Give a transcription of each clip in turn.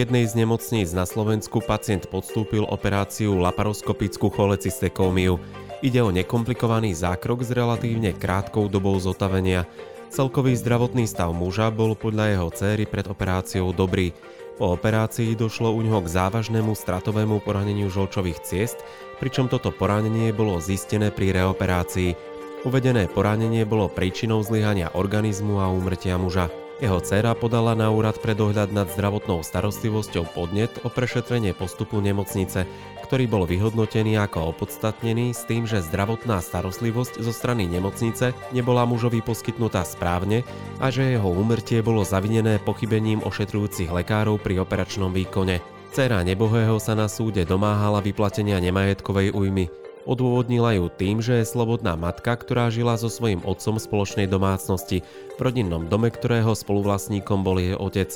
Jednej z nemocníc na Slovensku pacient podstúpil operáciu laparoskopickú cholecystekómiu. Ide o nekomplikovaný zákrok s relatívne krátkou dobou zotavenia. Celkový zdravotný stav muža bol podľa jeho céry pred operáciou dobrý. Po operácii došlo u neho k závažnému stratovému poraneniu žolčových ciest, pričom toto poranenie bolo zistené pri reoperácii. Uvedené poranenie bolo príčinou zlyhania organizmu a úmrtia muža. Jeho dcéra podala na úrad pre dohľad nad zdravotnou starostlivosťou podnet o prešetrenie postupu nemocnice, ktorý bol vyhodnotený ako opodstatnený s tým, že zdravotná starostlivosť zo strany nemocnice nebola mužovi poskytnutá správne a že jeho úmrtie bolo zavinené pochybením ošetrujúcich lekárov pri operačnom výkone. Cera nebohého sa na súde domáhala vyplatenia nemajetkovej újmy. Odôvodnila ju tým, že je slobodná matka, ktorá žila so svojím otcom v spoločnej domácnosti, v rodinnom dome, ktorého spoluvlastníkom bol jej otec.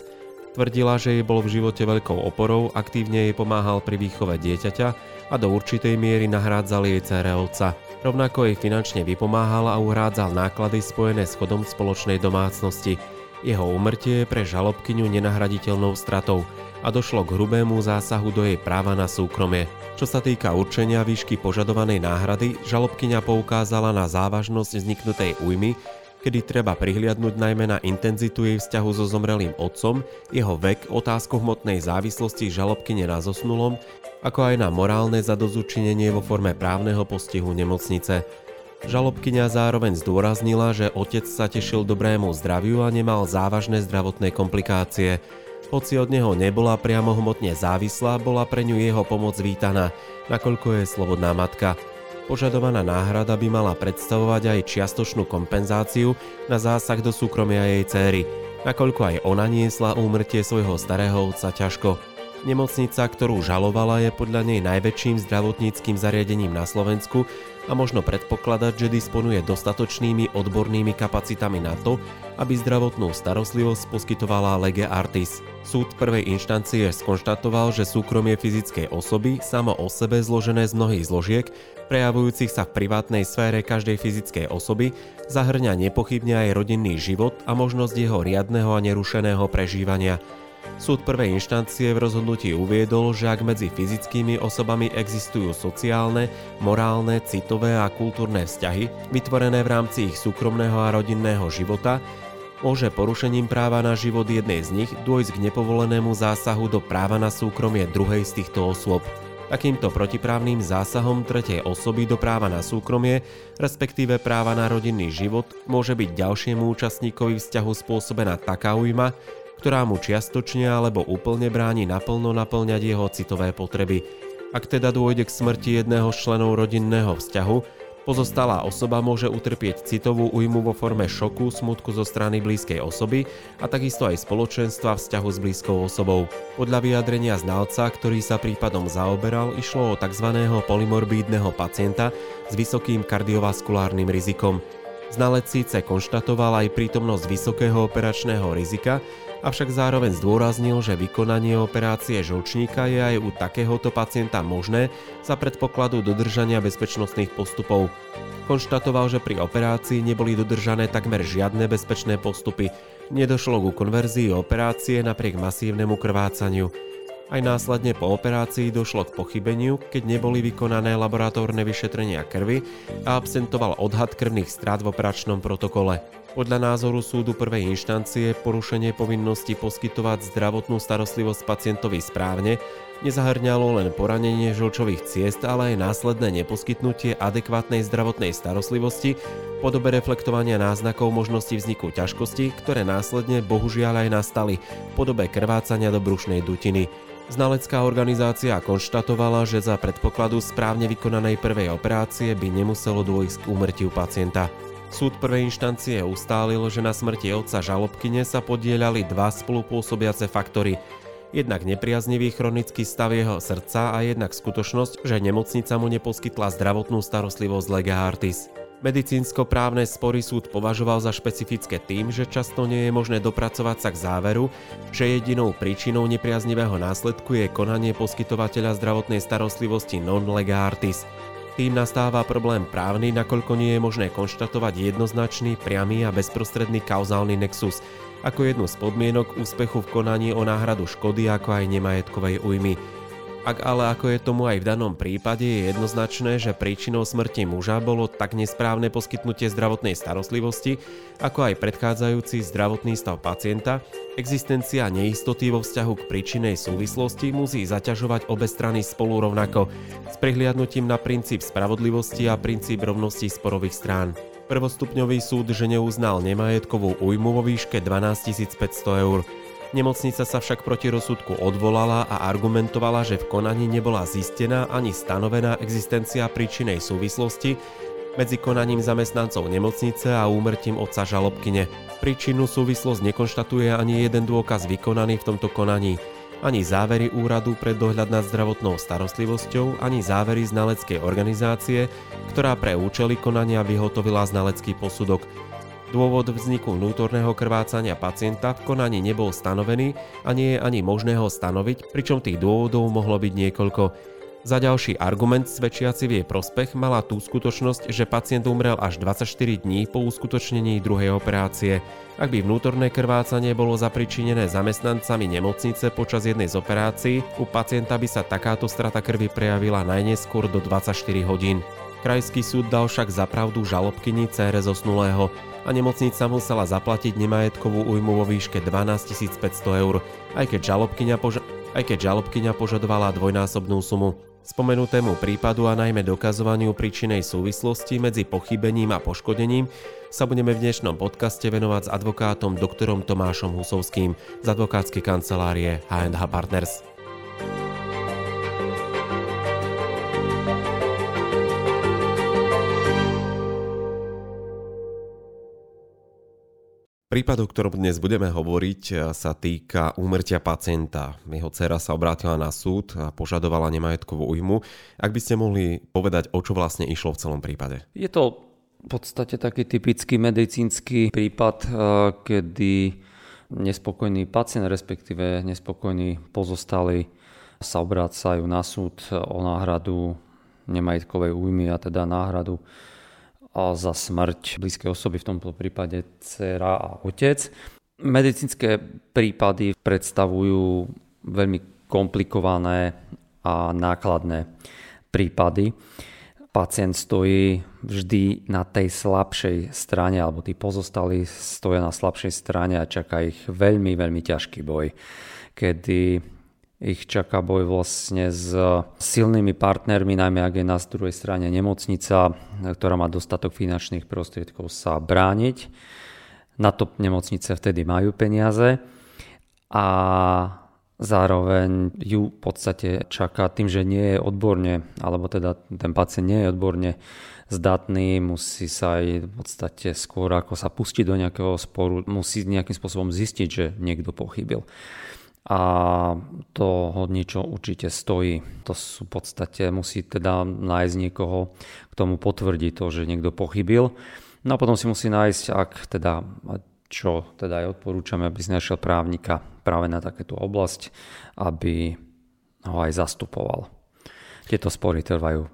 Tvrdila, že jej bol v živote veľkou oporou, aktívne jej pomáhal pri výchove dieťaťa a do určitej miery nahrádzal jej cére otca. Rovnako jej finančne vypomáhal a uhrádzal náklady spojené s chodom spoločnej domácnosti. Jeho umrtie je pre žalobkyňu nenahraditeľnou stratou a došlo k hrubému zásahu do jej práva na súkromie. Čo sa týka určenia výšky požadovanej náhrady, žalobkyňa poukázala na závažnosť vzniknutej újmy, kedy treba prihliadnúť najmä na intenzitu jej vzťahu so zomrelým otcom, jeho vek, otázku hmotnej závislosti žalobkyne na zosnulom, ako aj na morálne zadozučinenie vo forme právneho postihu nemocnice. Žalobkyňa zároveň zdôraznila, že otec sa tešil dobrému zdraviu a nemal závažné zdravotné komplikácie. Hoci od neho nebola priamo hmotne závislá, bola pre ňu jeho pomoc vítaná, nakoľko je slobodná matka. Požadovaná náhrada by mala predstavovať aj čiastočnú kompenzáciu na zásah do súkromia jej céry, nakoľko aj ona niesla úmrtie svojho starého otca ťažko. Nemocnica, ktorú žalovala, je podľa nej najväčším zdravotníckým zariadením na Slovensku a možno predpokladať, že disponuje dostatočnými odbornými kapacitami na to, aby zdravotnú starostlivosť poskytovala lege artis. Súd prvej inštancie skonštatoval, že súkromie fyzickej osoby, samo o sebe zložené z mnohých zložiek, prejavujúcich sa v privátnej sfére každej fyzickej osoby, zahrňa nepochybne aj rodinný život a možnosť jeho riadneho a nerušeného prežívania. Súd prvej inštancie v rozhodnutí uviedol, že ak medzi fyzickými osobami existujú sociálne, morálne, citové a kultúrne vzťahy, vytvorené v rámci ich súkromného a rodinného života, môže porušením práva na život jednej z nich dôjsť k nepovolenému zásahu do práva na súkromie druhej z týchto osôb. Takýmto protiprávnym zásahom tretej osoby do práva na súkromie, respektíve práva na rodinný život, môže byť ďalšiemu účastníkovi vzťahu spôsobená taká újma, ktorá mu čiastočne alebo úplne bráni naplno naplňať jeho citové potreby. Ak teda dôjde k smrti jedného z členov rodinného vzťahu, pozostalá osoba môže utrpieť citovú újmu vo forme šoku, smutku zo strany blízkej osoby a takisto aj spoločenstva vzťahu s blízkou osobou. Podľa vyjadrenia znalca, ktorý sa prípadom zaoberal, išlo o tzv. polymorbídneho pacienta s vysokým kardiovaskulárnym rizikom. Znalec síce konštatoval aj prítomnosť vysokého operačného rizika, avšak zároveň zdôraznil, že vykonanie operácie žlčníka je aj u takéhoto pacienta možné za predpokladu dodržania bezpečnostných postupov. Konštatoval, že pri operácii neboli dodržané takmer žiadne bezpečné postupy, nedošlo ku konverzii operácie napriek masívnemu krvácaniu. Aj následne po operácii došlo k pochybeniu, keď neboli vykonané laboratórne vyšetrenia krvi a absentoval odhad krvných strát v operačnom protokole. Podľa názoru súdu prvej inštancie porušenie povinnosti poskytovať zdravotnú starostlivosť pacientovi správne nezahrňalo len poranenie žlčových ciest, ale aj následné neposkytnutie adekvátnej zdravotnej starostlivosti v podobe reflektovania náznakov možnosti vzniku ťažkosti, ktoré následne bohužiaľ aj nastali v podobe krvácania do brušnej dutiny. Znalecká organizácia konštatovala, že za predpokladu správne vykonanej prvej operácie by nemuselo dôjsť k úmrtiu pacienta. Súd prvej inštancie ustálil, že na smrti otca žalobkyne sa podielali dva spolupôsobiace faktory. Jednak nepriaznivý chronický stav jeho srdca a jednak skutočnosť, že nemocnica mu neposkytla zdravotnú starostlivosť Lega Artis. Medicínsko-právne spory súd považoval za špecifické tým, že často nie je možné dopracovať sa k záveru, že jedinou príčinou nepriaznivého následku je konanie poskytovateľa zdravotnej starostlivosti non lega artis. Tým nastáva problém právny, nakoľko nie je možné konštatovať jednoznačný, priamy a bezprostredný kauzálny nexus, ako jednu z podmienok úspechu v konaní o náhradu škody ako aj nemajetkovej újmy. Ak ale ako je tomu aj v danom prípade je jednoznačné, že príčinou smrti muža bolo tak nesprávne poskytnutie zdravotnej starostlivosti, ako aj predchádzajúci zdravotný stav pacienta, existencia neistoty vo vzťahu k príčinej súvislosti musí zaťažovať obe strany spolu rovnako, s prihliadnutím na princíp spravodlivosti a princíp rovnosti sporových strán. Prvostupňový súd, že neuznal nemajetkovú újmu vo výške 12 500 eur, Nemocnica sa však proti rozsudku odvolala a argumentovala, že v konaní nebola zistená ani stanovená existencia príčinej súvislosti medzi konaním zamestnancov nemocnice a úmrtím otca žalobkyne. Príčinu súvislosť nekonštatuje ani jeden dôkaz vykonaný v tomto konaní, ani závery úradu pre dohľad nad zdravotnou starostlivosťou, ani závery znaleckej organizácie, ktorá pre účely konania vyhotovila znalecký posudok, Dôvod vzniku vnútorného krvácania pacienta v konaní nebol stanovený a nie je ani možné ho stanoviť, pričom tých dôvodov mohlo byť niekoľko. Za ďalší argument svedčiaci v jej prospech mala tú skutočnosť, že pacient umrel až 24 dní po uskutočnení druhej operácie. Ak by vnútorné krvácanie bolo zapričinené zamestnancami nemocnice počas jednej z operácií, u pacienta by sa takáto strata krvi prejavila najneskôr do 24 hodín. Krajský súd dal však zapravdu žalobkyni cére zosnulého a nemocnica musela zaplatiť nemajetkovú újmu vo výške 12 500 eur, aj keď žalobkyňa, poža- aj keď žalobkyňa požadovala dvojnásobnú sumu. Spomenutému prípadu a najmä dokazovaniu príčinej súvislosti medzi pochybením a poškodením sa budeme v dnešnom podcaste venovať s advokátom doktorom Tomášom Husovským z advokátskej kancelárie H&H Partners. Prípad, o ktorom dnes budeme hovoriť, e, sa týka úmrtia pacienta. Jeho dcera sa obrátila na súd a požadovala nemajetkovú újmu. Ak by ste mohli povedať, o čo vlastne išlo v celom prípade? Je to v podstate taký typický medicínsky prípad, e, kedy nespokojný pacient, respektíve nespokojný pozostalý sa obrácajú na súd o náhradu nemajetkovej újmy a teda náhradu a za smrť blízkej osoby, v tomto prípade dcera a otec. Medicínske prípady predstavujú veľmi komplikované a nákladné prípady. Pacient stojí vždy na tej slabšej strane, alebo tí pozostali stoja na slabšej strane a čaká ich veľmi, veľmi ťažký boj, kedy ich čaká boj vlastne s silnými partnermi, najmä ak je na druhej strane nemocnica, ktorá má dostatok finančných prostriedkov sa brániť. Na to nemocnice vtedy majú peniaze a zároveň ju v podstate čaká tým, že nie je odborne, alebo teda ten pacient nie je odborne zdatný, musí sa aj v podstate skôr ako sa pustiť do nejakého sporu, musí nejakým spôsobom zistiť, že niekto pochybil a to ho niečo určite stojí. To sú v podstate, musí teda nájsť niekoho, k tomu potvrdí to, že niekto pochybil. No a potom si musí nájsť, ak teda, čo teda aj odporúčame, aby si našiel právnika práve na takéto oblasť, aby ho aj zastupoval. Tieto spory trvajú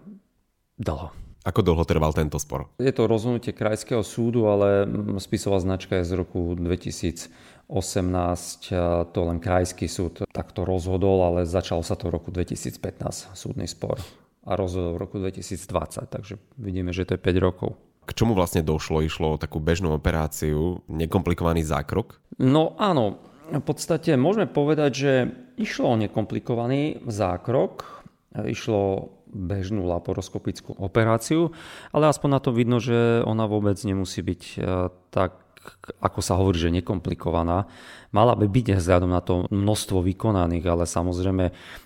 dlho. Ako dlho trval tento spor? Je to rozhodnutie krajského súdu, ale spisová značka je z roku 2018. To len krajský súd takto rozhodol, ale začalo sa to v roku 2015, súdny spor. A rozhodol v roku 2020, takže vidíme, že to je 5 rokov. K čomu vlastne došlo? Išlo o takú bežnú operáciu, nekomplikovaný zákrok? No áno, v podstate môžeme povedať, že išlo o nekomplikovaný zákrok. Išlo bežnú laparoskopickú operáciu, ale aspoň na to vidno, že ona vôbec nemusí byť e, tak, ako sa hovorí, že nekomplikovaná. Mala by byť vzhľadom na to množstvo vykonaných, ale samozrejme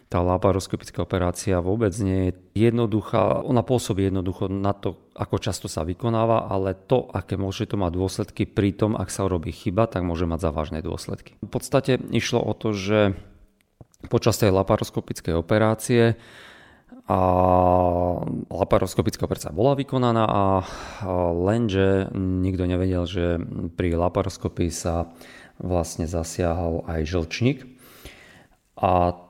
tá laparoskopická operácia vôbec nie je jednoduchá. Ona pôsobí jednoducho na to, ako často sa vykonáva, ale to, aké môže to mať dôsledky pri tom, ak sa urobí chyba, tak môže mať závažné dôsledky. V podstate išlo o to, že počas tej laparoskopickej operácie a laparoskopická operácia bola vykonaná a lenže nikto nevedel, že pri laparoskopii sa vlastne zasiahol aj žlčník a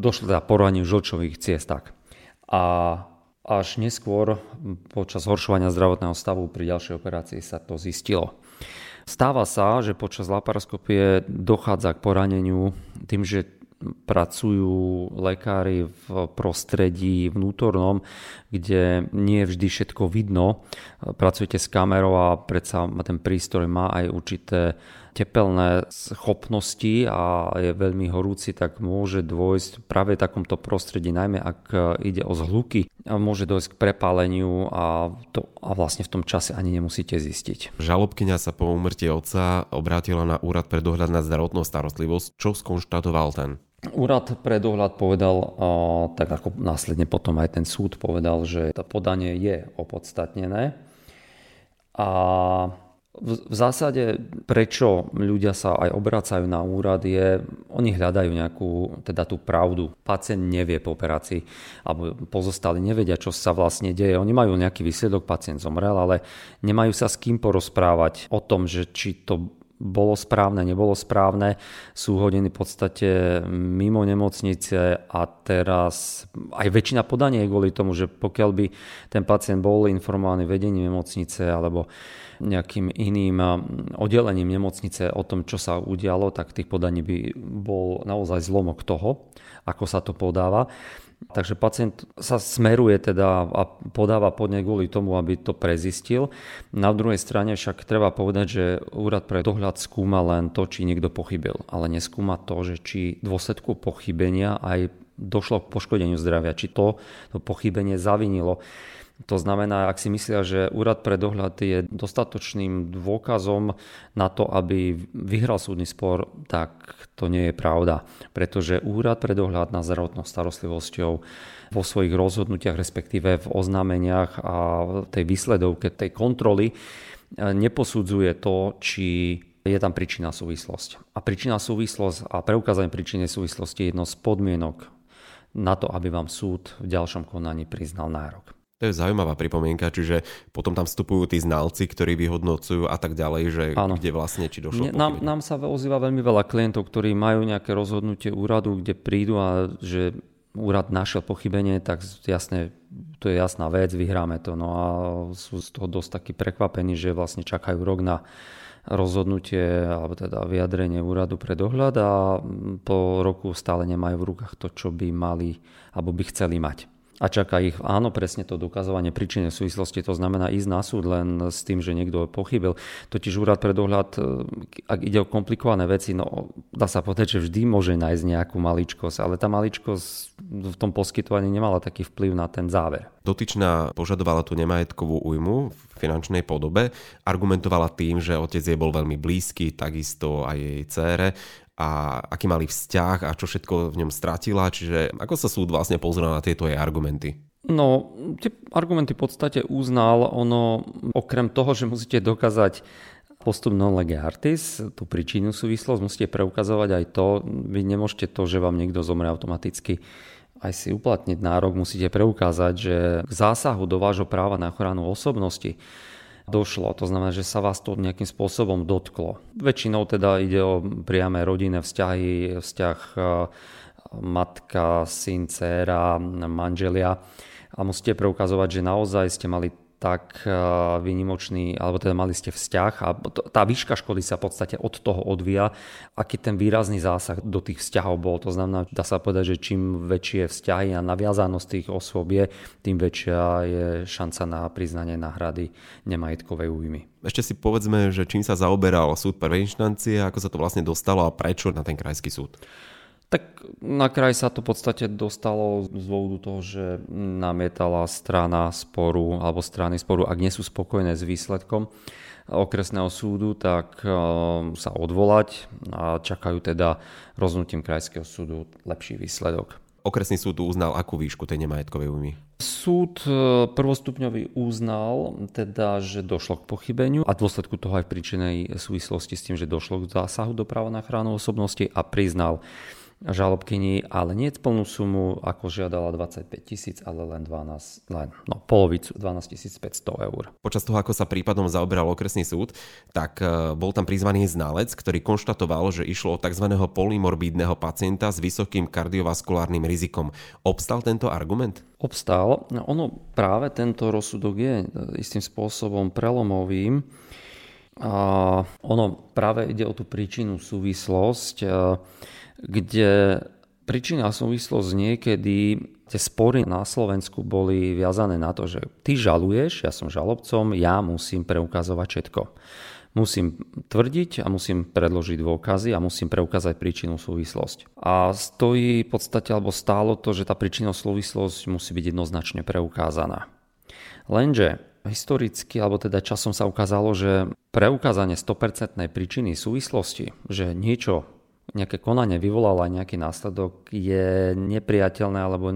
došlo teda porovaniu žlčových ciest tak. A Až neskôr počas horšovania zdravotného stavu pri ďalšej operácii sa to zistilo. Stáva sa, že počas laparoskopie dochádza k poraneniu tým, že pracujú lekári v prostredí vnútornom, kde nie je vždy všetko vidno. Pracujete s kamerou a predsa ten prístroj má aj určité tepelné schopnosti a je veľmi horúci, tak môže dôjsť práve v takomto prostredí, najmä ak ide o zhluky, môže dôjsť k prepáleniu a, to, a vlastne v tom čase ani nemusíte zistiť. Žalobkyňa sa po úmrtí otca obrátila na úrad pre dohľad nad zdravotnou starostlivosť. Čo skonštatoval ten? Úrad pre dohľad povedal, tak ako následne potom aj ten súd povedal, že to podanie je opodstatnené. A v zásade, prečo ľudia sa aj obracajú na úrad, je, oni hľadajú nejakú, teda tú pravdu. Pacient nevie po operácii, alebo pozostali nevedia, čo sa vlastne deje. Oni majú nejaký výsledok, pacient zomrel, ale nemajú sa s kým porozprávať o tom, že či to bolo správne, nebolo správne, sú hodiny v podstate mimo nemocnice a teraz aj väčšina podanie je kvôli tomu, že pokiaľ by ten pacient bol informovaný vedením nemocnice alebo nejakým iným oddelením nemocnice o tom, čo sa udialo, tak tých podaní by bol naozaj zlomok toho, ako sa to podáva. Takže pacient sa smeruje teda a podáva podne kvôli tomu, aby to prezistil. Na druhej strane však treba povedať, že úrad pre dohľad skúma len to, či niekto pochybil, ale neskúma to, že či dôsledku pochybenia aj došlo k poškodeniu zdravia, či to, to pochybenie zavinilo to znamená, ak si myslia, že úrad pre dohľad je dostatočným dôkazom na to, aby vyhral súdny spor, tak to nie je pravda. Pretože úrad pre dohľad na zdravotnou starostlivosťou vo svojich rozhodnutiach, respektíve v oznámeniach a tej výsledovke tej kontroly neposudzuje to, či je tam príčina súvislosť. A príčina súvislosť a preukázanie príčiny súvislosti je jedno z podmienok na to, aby vám súd v ďalšom konaní priznal nárok. To je zaujímavá pripomienka, čiže potom tam vstupujú tí znalci, ktorí vyhodnocujú a tak ďalej, že ano. kde vlastne či došlo. Nám, nám sa ozýva veľmi veľa klientov, ktorí majú nejaké rozhodnutie úradu, kde prídu a že úrad našiel pochybenie, tak jasne, to je jasná vec, vyhráme to. No a sú z toho dosť takí prekvapení, že vlastne čakajú rok na rozhodnutie alebo teda vyjadrenie úradu pre dohľad a po roku stále nemajú v rukách to, čo by mali alebo by chceli mať a čaká ich, áno, presne to dokazovanie príčiny súvislosti, to znamená ísť na súd len s tým, že niekto pochybil. Totiž úrad pre dohľad, e, ak ide o komplikované veci, no dá sa povedať, že vždy môže nájsť nejakú maličkosť, ale tá maličkosť v tom poskytovaní nemala taký vplyv na ten záver. Dotyčná požadovala tú nemajetkovú újmu v finančnej podobe, argumentovala tým, že otec jej bol veľmi blízky, takisto aj jej cére a aký mali vzťah a čo všetko v ňom stratila, čiže ako sa súd vlastne pozrel na tieto jej argumenty? No, tie argumenty v podstate uznal, ono okrem toho, že musíte dokázať postup non lege artis, tú príčinu súvislosť, musíte preukazovať aj to, vy nemôžete to, že vám niekto zomre automaticky aj si uplatniť nárok, musíte preukázať, že k zásahu do vášho práva na ochranu osobnosti došlo. To znamená, že sa vás to nejakým spôsobom dotklo. Väčšinou teda ide o priame rodinné vzťahy, vzťah e, matka, syn, dcera, manželia a musíte preukazovať, že naozaj ste mali tak eh, vynimočný, alebo teda mali ste vzťah a tá výška škody sa v podstate od toho odvíja, aký ten výrazný zásah do tých vzťahov bol. To znamená, dá sa povedať, že čím väčšie vzťahy a naviazanosť tých osôb je, tým väčšia je šanca na priznanie náhrady nemajetkovej újmy. Ešte si povedzme, že čím sa zaoberal súd prvej inštancie, ako sa to vlastne dostalo a prečo na ten krajský súd? Tak na kraj sa to v podstate dostalo z dôvodu toho, že namietala strana sporu alebo strany sporu, ak nie sú spokojné s výsledkom okresného súdu, tak eh, sa odvolať a čakajú teda rozhodnutím krajského súdu lepší výsledok. Okresný súd uznal akú výšku tej nemajetkovej újmy? Súd eh, prvostupňový uznal teda, že došlo k pochybeniu a v dôsledku toho aj v príčinej súvislosti s tým, že došlo k zásahu do práva na ochranu osobnosti a priznal žalobkyni, ale nie plnú sumu, ako žiadala 25 tisíc, ale len 12, len no, polovicu, 12 500 eur. Počas toho, ako sa prípadom zaoberal okresný súd, tak e, bol tam prizvaný znalec, ktorý konštatoval, že išlo o tzv. polymorbídneho pacienta s vysokým kardiovaskulárnym rizikom. Obstal tento argument? Obstal. No, ono práve tento rozsudok je e, istým spôsobom prelomovým. A ono práve ide o tú príčinu súvislosť e, kde príčina súvislosť niekedy tie spory na Slovensku boli viazané na to, že ty žaluješ, ja som žalobcom, ja musím preukazovať všetko. Musím tvrdiť a musím predložiť dôkazy a musím preukázať príčinu súvislosť. A stojí v podstate, alebo stálo to, že tá príčina súvislosť musí byť jednoznačne preukázaná. Lenže historicky, alebo teda časom sa ukázalo, že preukázanie 100% príčiny súvislosti, že niečo nejaké konanie vyvolalo aj nejaký následok, je nepriateľné alebo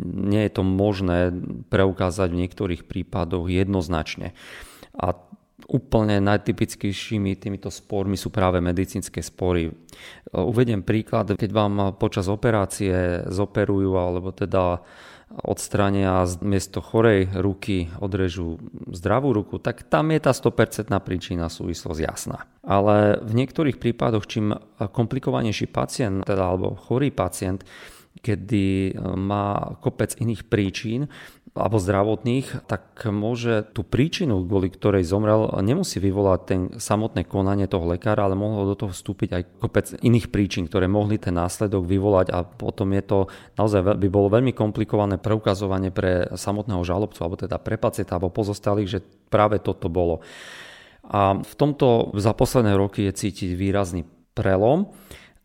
nie je to možné preukázať v niektorých prípadoch jednoznačne. A úplne najtypickejšími týmito spormi sú práve medicínske spory. Uvediem príklad, keď vám počas operácie zoperujú alebo teda odstrania z miesto chorej ruky odrežú zdravú ruku, tak tam je tá 100% príčina súvislosť jasná. Ale v niektorých prípadoch, čím komplikovanejší pacient, teda alebo chorý pacient, kedy má kopec iných príčin, alebo zdravotných, tak môže tú príčinu, kvôli ktorej zomrel, nemusí vyvolať ten samotné konanie toho lekára, ale mohlo do toho vstúpiť aj kopec iných príčin, ktoré mohli ten následok vyvolať a potom je to naozaj by bolo veľmi komplikované preukazovanie pre samotného žalobcu, alebo teda pre pacienta, alebo pozostalých, že práve toto bolo. A v tomto za posledné roky je cítiť výrazný prelom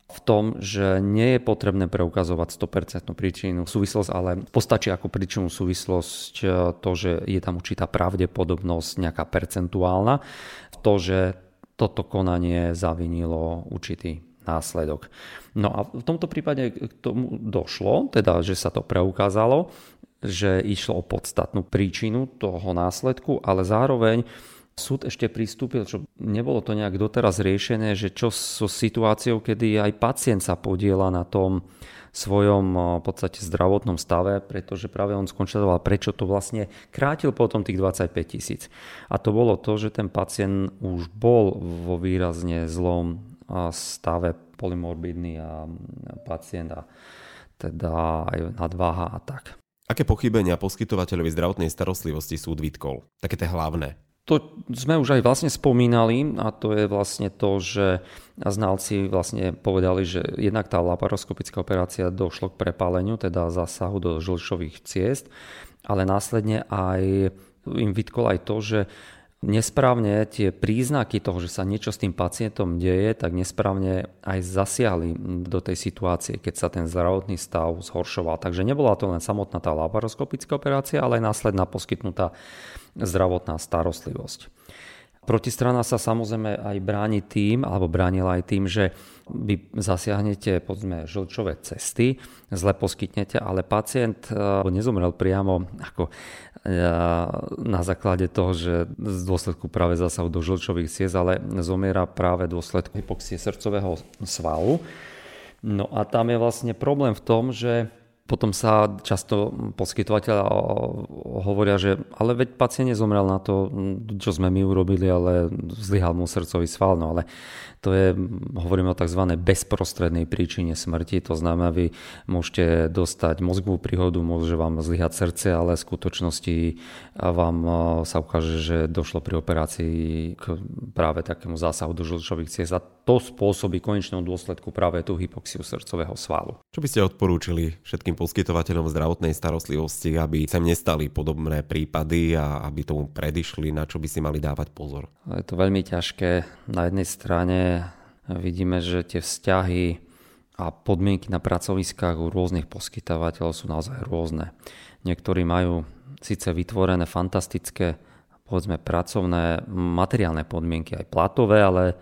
v tom, že nie je potrebné preukazovať 100% príčinu súvislosť, ale postačí ako príčinu súvislosť e, to, že je tam určitá pravdepodobnosť nejaká percentuálna, to, že toto konanie zavinilo určitý následok. No a v tomto prípade k tomu došlo, teda že sa to preukázalo, že išlo o podstatnú príčinu toho následku, ale zároveň súd ešte pristúpil, čo nebolo to nejak doteraz riešené, že čo so situáciou, kedy aj pacient sa podiela na tom svojom v podstate zdravotnom stave, pretože práve on skonštatoval, prečo to vlastne krátil potom tých 25 tisíc. A to bolo to, že ten pacient už bol vo výrazne zlom stave polymorbidný a pacient a teda aj nadváha a tak. Aké pochybenia poskytovateľovi zdravotnej starostlivosti súd vytkol? Také tie hlavné. To sme už aj vlastne spomínali a to je vlastne to, že znalci vlastne povedali, že jednak tá laparoskopická operácia došlo k prepáleniu, teda zásahu do žlčových ciest, ale následne aj im vytkol aj to, že nesprávne tie príznaky toho, že sa niečo s tým pacientom deje, tak nesprávne aj zasiahli do tej situácie, keď sa ten zdravotný stav zhoršoval. Takže nebola to len samotná tá laparoskopická operácia, ale aj následná poskytnutá zdravotná starostlivosť. Protistrana sa samozrejme aj bráni tým, alebo bránila aj tým, že vy zasiahnete povedzme žlčové cesty, zle poskytnete, ale pacient nezomrel priamo ako na základe toho, že z dôsledku práve zásahu do žlčových ciest, ale zomiera práve dôsledku hypoxie srdcového svalu. No a tam je vlastne problém v tom, že potom sa často poskytovateľa hovoria, že ale veď pacient nezomrel na to, čo sme my urobili, ale zlyhal mu srdcový sval. No ale to je, hovoríme o tzv. bezprostrednej príčine smrti, to znamená, vy môžete dostať mozgovú príhodu, môže vám zlyhať srdce, ale v skutočnosti vám sa ukáže, že došlo pri operácii k práve takému zásahu do žlčových ciest a to spôsobí konečnom dôsledku práve tú hypoxiu srdcového svalu. Čo by ste odporúčili všetkým poskytovateľom zdravotnej starostlivosti, aby sa nestali podobné prípady a aby tomu predišli, na čo by si mali dávať pozor? Je to veľmi ťažké. Na jednej strane vidíme, že tie vzťahy a podmienky na pracoviskách u rôznych poskytovateľov sú naozaj rôzne. Niektorí majú síce vytvorené fantastické povedzme pracovné materiálne podmienky, aj platové, ale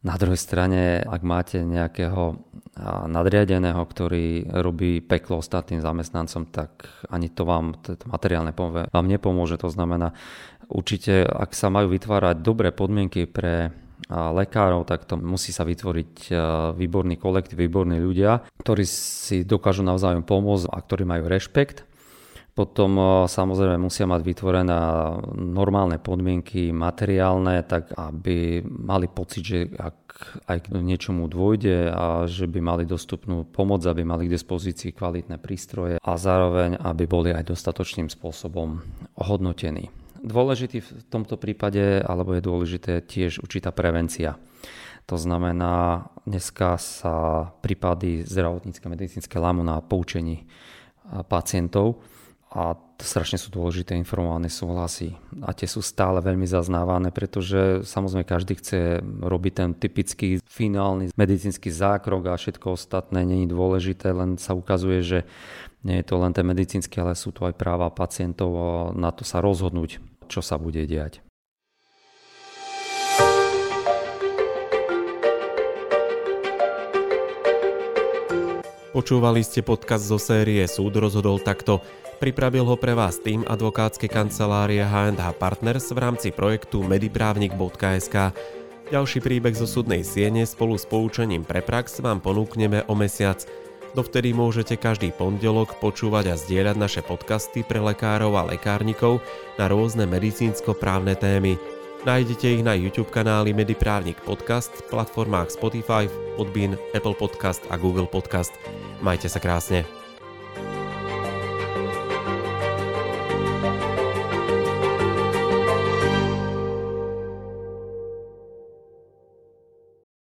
na druhej strane, ak máte nejakého nadriadeného, ktorý robí peklo ostatným zamestnancom, tak ani to vám, to materiálne vám nepomôže. To znamená, určite, ak sa majú vytvárať dobré podmienky pre lekárov, tak to musí sa vytvoriť výborný kolektív, výborní ľudia, ktorí si dokážu navzájom pomôcť a ktorí majú rešpekt potom samozrejme musia mať vytvorené normálne podmienky materiálne, tak aby mali pocit, že ak aj k niečomu dôjde a že by mali dostupnú pomoc, aby mali k dispozícii kvalitné prístroje a zároveň, aby boli aj dostatočným spôsobom ohodnotení. Dôležitý v tomto prípade, alebo je dôležité tiež určitá prevencia. To znamená, dneska sa prípady zdravotnícke, medicínske lámu na poučení pacientov a strašne sú dôležité informované súhlasy a tie sú stále veľmi zaznávané, pretože samozrejme každý chce robiť ten typický finálny medicínsky zákrok a všetko ostatné není dôležité, len sa ukazuje, že nie je to len ten medicínsky, ale sú to aj práva pacientov na to sa rozhodnúť, čo sa bude diať. Počúvali ste podcast zo série Súd rozhodol takto. Pripravil ho pre vás tým advokátskej kancelárie H&H Partners v rámci projektu mediprávnik.sk. Ďalší príbeh zo súdnej siene spolu s poučením pre prax vám ponúkneme o mesiac. Dovtedy môžete každý pondelok počúvať a zdieľať naše podcasty pre lekárov a lekárnikov na rôzne medicínsko-právne témy. Nájdete ich na YouTube kanáli Mediprávnik Podcast, platformách Spotify, Podbean, Apple Podcast a Google Podcast. Majte sa krásne.